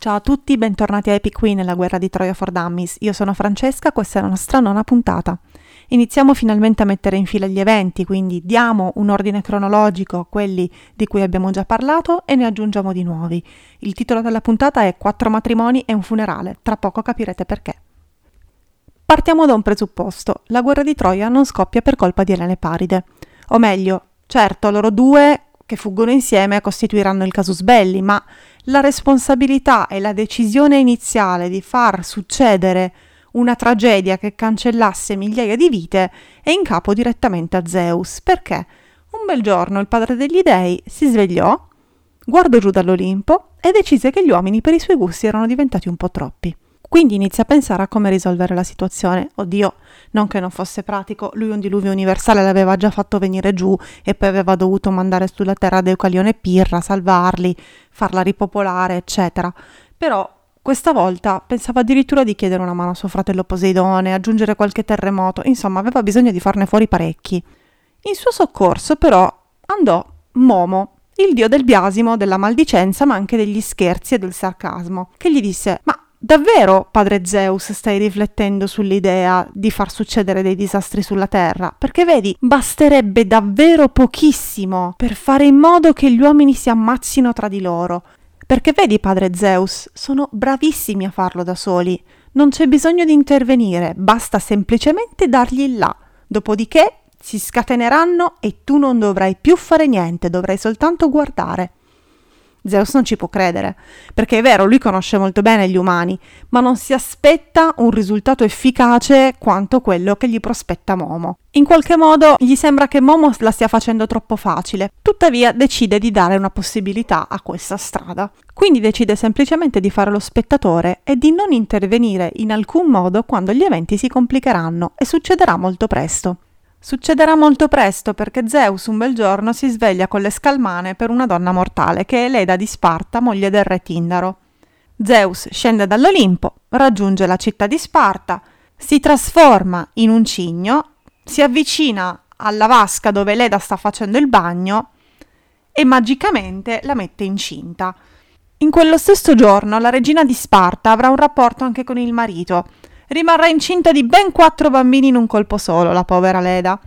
Ciao a tutti, bentornati a Epic Queen nella guerra di Troia for Dummies. Io sono Francesca, questa è la nostra nona puntata. Iniziamo finalmente a mettere in fila gli eventi, quindi diamo un ordine cronologico a quelli di cui abbiamo già parlato e ne aggiungiamo di nuovi. Il titolo della puntata è Quattro matrimoni e un funerale, tra poco capirete perché. Partiamo da un presupposto, la guerra di Troia non scoppia per colpa di Elene Paride. O meglio, certo, loro due che fuggono insieme costituiranno il casus belli, ma la responsabilità e la decisione iniziale di far succedere una tragedia che cancellasse migliaia di vite è in capo direttamente a Zeus, perché un bel giorno il padre degli dei si svegliò, guardò giù dall'Olimpo e decise che gli uomini per i suoi gusti erano diventati un po' troppi. Quindi inizia a pensare a come risolvere la situazione. Oddio, non che non fosse pratico, lui un diluvio universale l'aveva già fatto venire giù e poi aveva dovuto mandare sulla terra Deucalione e Pirra, salvarli, farla ripopolare, eccetera. Però questa volta pensava addirittura di chiedere una mano a suo fratello Poseidone, aggiungere qualche terremoto, insomma aveva bisogno di farne fuori parecchi. In suo soccorso però andò Momo, il dio del biasimo, della maldicenza, ma anche degli scherzi e del sarcasmo, che gli disse: Ma Davvero, padre Zeus, stai riflettendo sull'idea di far succedere dei disastri sulla Terra? Perché vedi, basterebbe davvero pochissimo per fare in modo che gli uomini si ammazzino tra di loro. Perché vedi, padre Zeus, sono bravissimi a farlo da soli. Non c'è bisogno di intervenire, basta semplicemente dargli là. Dopodiché si scateneranno e tu non dovrai più fare niente, dovrai soltanto guardare. Zeus non ci può credere, perché è vero, lui conosce molto bene gli umani, ma non si aspetta un risultato efficace quanto quello che gli prospetta Momo. In qualche modo gli sembra che Momo la stia facendo troppo facile, tuttavia decide di dare una possibilità a questa strada. Quindi decide semplicemente di fare lo spettatore e di non intervenire in alcun modo quando gli eventi si complicheranno e succederà molto presto. Succederà molto presto perché Zeus un bel giorno si sveglia con le scalmane per una donna mortale che è Leda di Sparta, moglie del re Tindaro. Zeus scende dall'Olimpo, raggiunge la città di Sparta, si trasforma in un cigno, si avvicina alla vasca dove Leda sta facendo il bagno e magicamente la mette incinta. In quello stesso giorno la regina di Sparta avrà un rapporto anche con il marito rimarrà incinta di ben quattro bambini in un colpo solo, la povera Leda.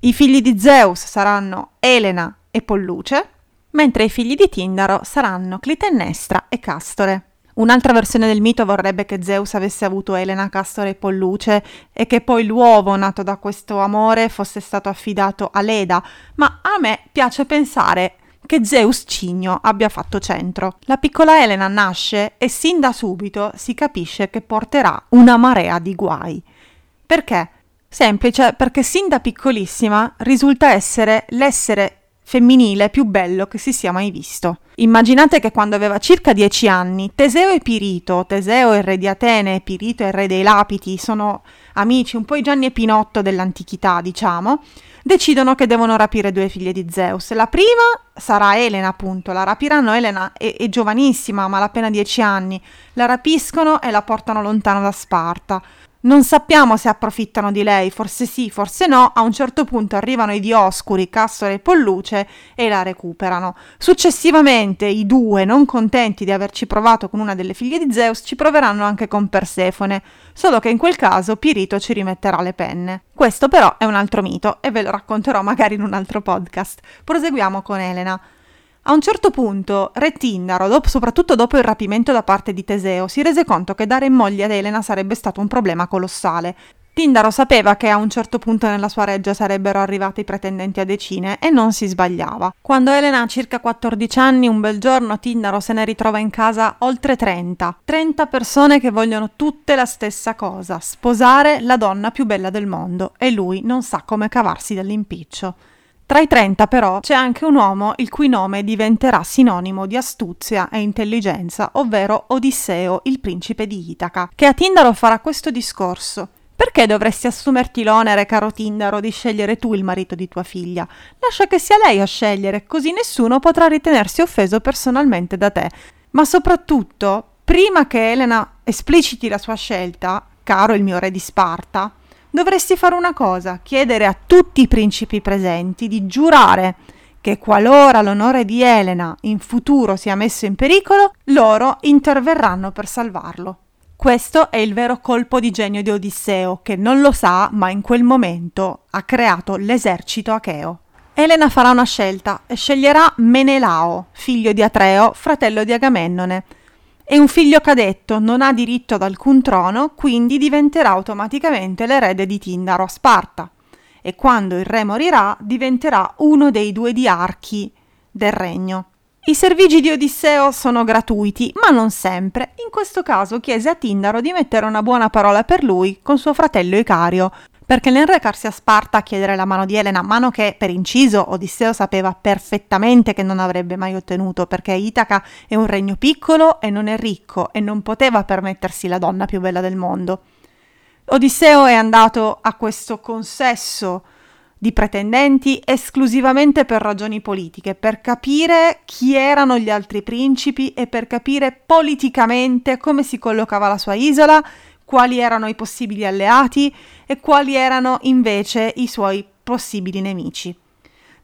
I figli di Zeus saranno Elena e Polluce, mentre i figli di Tindaro saranno Clitennestra e Castore. Un'altra versione del mito vorrebbe che Zeus avesse avuto Elena, Castore e Polluce e che poi l'uovo nato da questo amore fosse stato affidato a Leda, ma a me piace pensare che Zeus Cigno abbia fatto centro. La piccola Elena nasce e sin da subito si capisce che porterà una marea di guai. Perché? Semplice, perché sin da piccolissima risulta essere l'essere femminile più bello che si sia mai visto. Immaginate che quando aveva circa dieci anni, Teseo e Pirito, Teseo è il re di Atene, Pirito è il re dei Lapiti, sono amici, un po' i Gianni e Pinotto dell'antichità, diciamo, decidono che devono rapire due figlie di Zeus. La prima sarà Elena, appunto, la rapiranno. Elena è, è giovanissima, ma ha appena dieci anni. La rapiscono e la portano lontano da Sparta. Non sappiamo se approfittano di lei, forse sì, forse no. A un certo punto arrivano i Dioscuri, Castore e Polluce e la recuperano. Successivamente i due, non contenti di averci provato con una delle figlie di Zeus, ci proveranno anche con Persefone, solo che in quel caso Pirito ci rimetterà le penne. Questo però è un altro mito e ve lo racconterò magari in un altro podcast. Proseguiamo con Elena. A un certo punto, Re Tindaro, dopo, soprattutto dopo il rapimento da parte di Teseo, si rese conto che dare in moglie ad Elena sarebbe stato un problema colossale. Tindaro sapeva che a un certo punto nella sua reggia sarebbero arrivati i pretendenti a decine e non si sbagliava. Quando Elena ha circa 14 anni, un bel giorno Tindaro se ne ritrova in casa oltre 30. 30 persone che vogliono tutte la stessa cosa, sposare la donna più bella del mondo e lui non sa come cavarsi dall'impiccio. Tra i 30 però c'è anche un uomo il cui nome diventerà sinonimo di astuzia e intelligenza, ovvero Odisseo, il principe di Itaca, che a Tindaro farà questo discorso. Perché dovresti assumerti l'onere, caro Tindaro, di scegliere tu il marito di tua figlia? Lascia che sia lei a scegliere, così nessuno potrà ritenersi offeso personalmente da te. Ma soprattutto, prima che Elena espliciti la sua scelta, caro il mio re di Sparta, dovresti fare una cosa, chiedere a tutti i principi presenti di giurare che qualora l'onore di Elena in futuro sia messo in pericolo, loro interverranno per salvarlo. Questo è il vero colpo di genio di Odisseo, che non lo sa, ma in quel momento ha creato l'esercito acheo. Elena farà una scelta e sceglierà Menelao, figlio di Atreo, fratello di Agamennone. È un figlio cadetto, non ha diritto ad alcun trono, quindi diventerà automaticamente l'erede di Tindaro a Sparta. E quando il re morirà, diventerà uno dei due diarchi del regno. I servigi di Odisseo sono gratuiti, ma non sempre. In questo caso chiese a Tindaro di mettere una buona parola per lui con suo fratello Icario, perché nel recarsi a Sparta a chiedere la mano di Elena, mano che per inciso Odisseo sapeva perfettamente che non avrebbe mai ottenuto, perché Itaca è un regno piccolo e non è ricco e non poteva permettersi la donna più bella del mondo. Odisseo è andato a questo consesso di pretendenti esclusivamente per ragioni politiche, per capire chi erano gli altri principi e per capire politicamente come si collocava la sua isola, quali erano i possibili alleati e quali erano invece i suoi possibili nemici.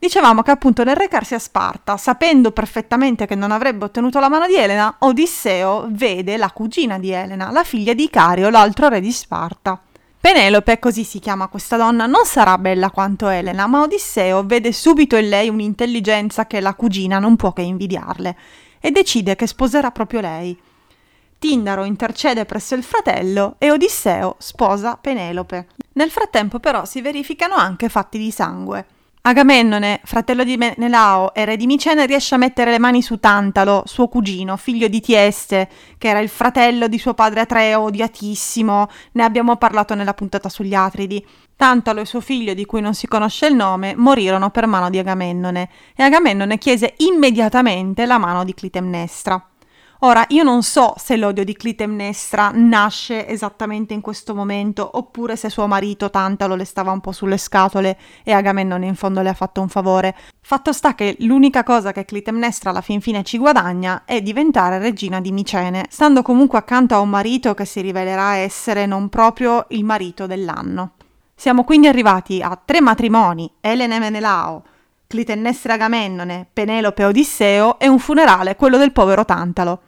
Dicevamo che appunto nel recarsi a Sparta, sapendo perfettamente che non avrebbe ottenuto la mano di Elena, Odisseo vede la cugina di Elena, la figlia di Icario, l'altro re di Sparta. Penelope, così si chiama questa donna, non sarà bella quanto Elena, ma Odisseo vede subito in lei un'intelligenza che la cugina non può che invidiarle e decide che sposerà proprio lei. Tindaro intercede presso il fratello e Odisseo sposa Penelope. Nel frattempo però si verificano anche fatti di sangue. Agamennone, fratello di Menelao e re di Micene, riesce a mettere le mani su Tantalo, suo cugino, figlio di Tieste, che era il fratello di suo padre Atreo, odiatissimo, ne abbiamo parlato nella puntata sugli Atridi. Tantalo e suo figlio, di cui non si conosce il nome, morirono per mano di Agamennone, e Agamennone chiese immediatamente la mano di Clitemnestra. Ora, io non so se l'odio di Clitemnestra nasce esattamente in questo momento, oppure se suo marito Tantalo le stava un po' sulle scatole e Agamennone in fondo le ha fatto un favore. Fatto sta che l'unica cosa che Clitemnestra alla fin fine ci guadagna è diventare regina di Micene, stando comunque accanto a un marito che si rivelerà essere non proprio il marito dell'anno. Siamo quindi arrivati a tre matrimoni, Elene e Menelao, Clitennestra Agamennone, Penelope e Odisseo e un funerale, quello del povero Tantalo.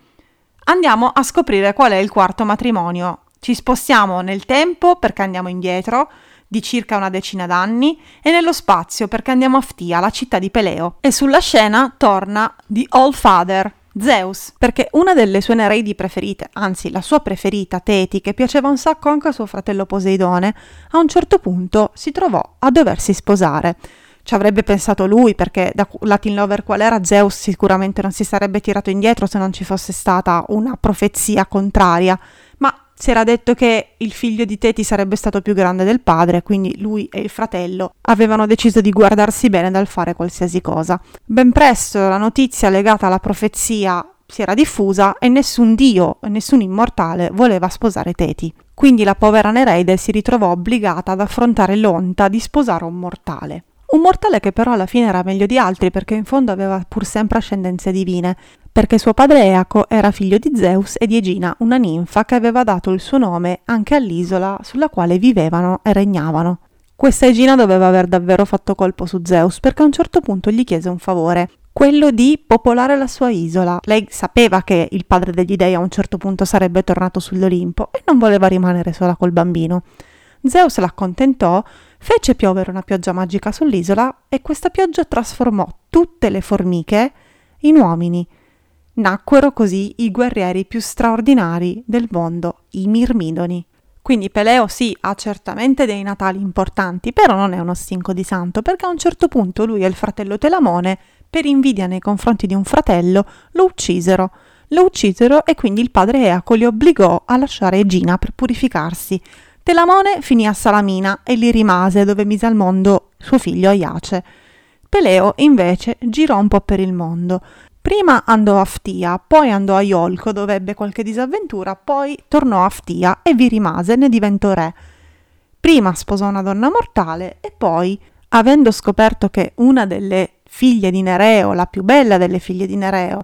Andiamo a scoprire qual è il quarto matrimonio. Ci spostiamo nel tempo perché andiamo indietro di circa una decina d'anni e nello spazio perché andiamo a Ftia, la città di Peleo. E sulla scena torna The All Father, Zeus, perché una delle sue nereidi preferite, anzi la sua preferita, Teti, che piaceva un sacco anche a suo fratello Poseidone, a un certo punto si trovò a doversi sposare ci avrebbe pensato lui, perché da Latin Lover qual era, Zeus sicuramente non si sarebbe tirato indietro se non ci fosse stata una profezia contraria, ma si era detto che il figlio di Teti sarebbe stato più grande del padre, quindi lui e il fratello avevano deciso di guardarsi bene dal fare qualsiasi cosa. Ben presto la notizia legata alla profezia si era diffusa e nessun dio, nessun immortale voleva sposare Teti. Quindi la povera Nereide si ritrovò obbligata ad affrontare l'onta di sposare un mortale. Un mortale che però alla fine era meglio di altri perché in fondo aveva pur sempre ascendenze divine, perché suo padre Eaco era figlio di Zeus e di Egina, una ninfa che aveva dato il suo nome anche all'isola sulla quale vivevano e regnavano. Questa Egina doveva aver davvero fatto colpo su Zeus perché a un certo punto gli chiese un favore, quello di popolare la sua isola. Lei sapeva che il padre degli dei a un certo punto sarebbe tornato sull'Olimpo e non voleva rimanere sola col bambino. Zeus l'accontentò fece piovere una pioggia magica sull'isola e questa pioggia trasformò tutte le formiche in uomini. Nacquero così i guerrieri più straordinari del mondo, i Mirmidoni. Quindi Peleo sì, ha certamente dei natali importanti, però non è uno stinco di santo, perché a un certo punto lui e il fratello Telamone, per invidia nei confronti di un fratello, lo uccisero. Lo uccisero e quindi il padre Eaco li obbligò a lasciare Egina per purificarsi. Telamone finì a Salamina e lì rimase dove mise al mondo suo figlio Aiace. Peleo invece girò un po' per il mondo. Prima andò a Ftia, poi andò a Iolco dove ebbe qualche disavventura, poi tornò a Ftia e vi rimase, ne diventò re. Prima sposò una donna mortale e poi, avendo scoperto che una delle figlie di Nereo, la più bella delle figlie di Nereo,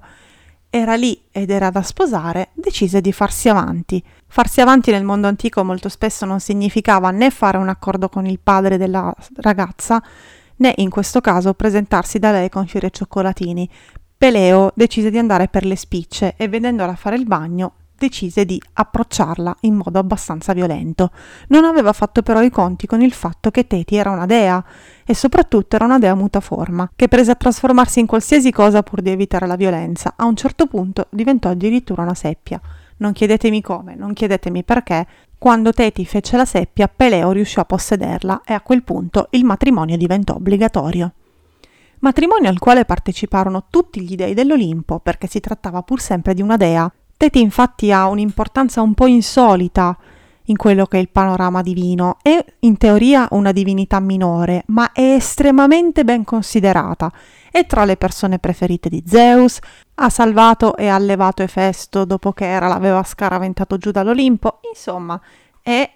era lì ed era da sposare, decise di farsi avanti. Farsi avanti nel mondo antico molto spesso non significava né fare un accordo con il padre della ragazza, né in questo caso presentarsi da lei con fiori e cioccolatini. Peleo decise di andare per le spicce e vedendola fare il bagno decise di approcciarla in modo abbastanza violento. Non aveva fatto però i conti con il fatto che Teti era una dea e soprattutto era una dea mutaforma, che prese a trasformarsi in qualsiasi cosa pur di evitare la violenza. A un certo punto diventò addirittura una seppia. Non chiedetemi come, non chiedetemi perché. Quando Teti fece la seppia, Peleo riuscì a possederla e a quel punto il matrimonio diventò obbligatorio. Matrimonio al quale parteciparono tutti gli dei dell'Olimpo, perché si trattava pur sempre di una dea, Teti infatti ha un'importanza un po' insolita in quello che è il panorama divino. È in teoria una divinità minore, ma è estremamente ben considerata. È tra le persone preferite di Zeus, ha salvato e allevato Efesto dopo che Era l'aveva scaraventato giù dall'Olimpo. Insomma, è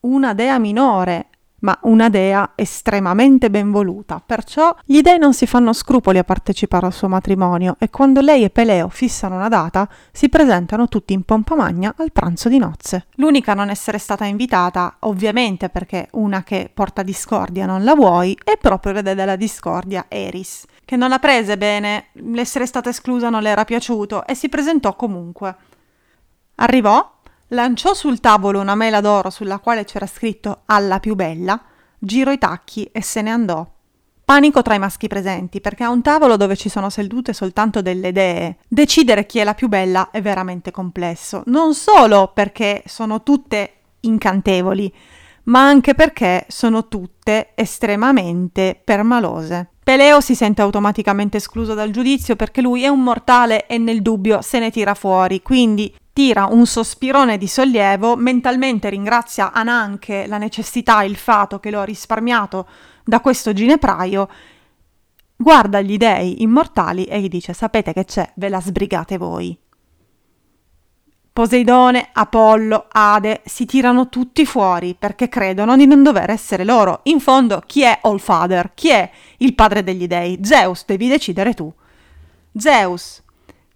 una dea minore ma una dea estremamente ben voluta. Perciò gli dei non si fanno scrupoli a partecipare al suo matrimonio e quando lei e Peleo fissano una data, si presentano tutti in pompa magna al pranzo di nozze. L'unica a non essere stata invitata, ovviamente perché una che porta discordia non la vuoi, è proprio l'ede della discordia, Eris, che non la prese bene, l'essere stata esclusa non le era piaciuto e si presentò comunque. Arrivò, lanciò sul tavolo una mela d'oro sulla quale c'era scritto alla più bella, girò i tacchi e se ne andò. Panico tra i maschi presenti, perché a un tavolo dove ci sono sedute soltanto delle dee, decidere chi è la più bella è veramente complesso, non solo perché sono tutte incantevoli, ma anche perché sono tutte estremamente permalose. Peleo si sente automaticamente escluso dal giudizio perché lui è un mortale e nel dubbio se ne tira fuori, quindi tira un sospirone di sollievo, mentalmente ringrazia Ananche la necessità, il fato che lo ha risparmiato da questo ginepraio, guarda gli dei immortali e gli dice sapete che c'è, ve la sbrigate voi. Poseidone, Apollo, Ade si tirano tutti fuori perché credono di non dover essere loro. In fondo, chi è Allfather? Chi è il padre degli dei? Zeus, devi decidere tu. Zeus,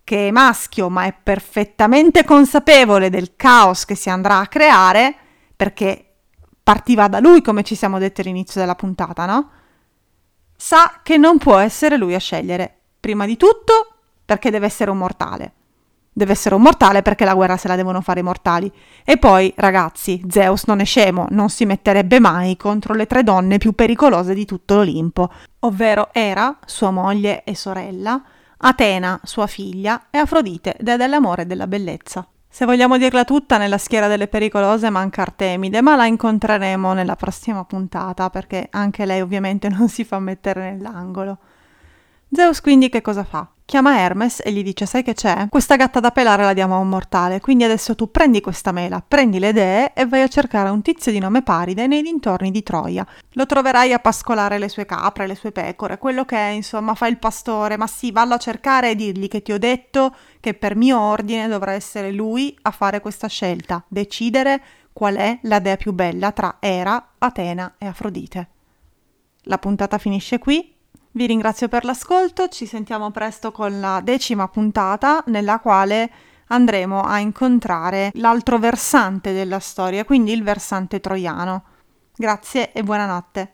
che è maschio ma è perfettamente consapevole del caos che si andrà a creare, perché partiva da lui, come ci siamo detti all'inizio della puntata, no? Sa che non può essere lui a scegliere. Prima di tutto perché deve essere un mortale. Deve essere un mortale perché la guerra se la devono fare i mortali. E poi, ragazzi, Zeus non è scemo, non si metterebbe mai contro le tre donne più pericolose di tutto l'Olimpo, ovvero Era, sua moglie e sorella, Atena, sua figlia, e Afrodite, dea dell'amore e della bellezza. Se vogliamo dirla tutta, nella schiera delle pericolose manca Artemide, ma la incontreremo nella prossima puntata, perché anche lei ovviamente non si fa mettere nell'angolo. Zeus quindi che cosa fa? Chiama Hermes e gli dice: Sai che c'è? Questa gatta da pelare la diamo a un mortale. Quindi adesso tu prendi questa mela, prendi le dee e vai a cercare un tizio di nome Paride nei dintorni di Troia. Lo troverai a pascolare le sue capre, le sue pecore, quello che è, insomma, fa il pastore. Ma sì, vallo a cercare e dirgli che ti ho detto che per mio ordine dovrà essere lui a fare questa scelta, decidere qual è la dea più bella tra Era, Atena e Afrodite. La puntata finisce qui. Vi ringrazio per l'ascolto, ci sentiamo presto con la decima puntata nella quale andremo a incontrare l'altro versante della storia, quindi il versante troiano. Grazie e buonanotte.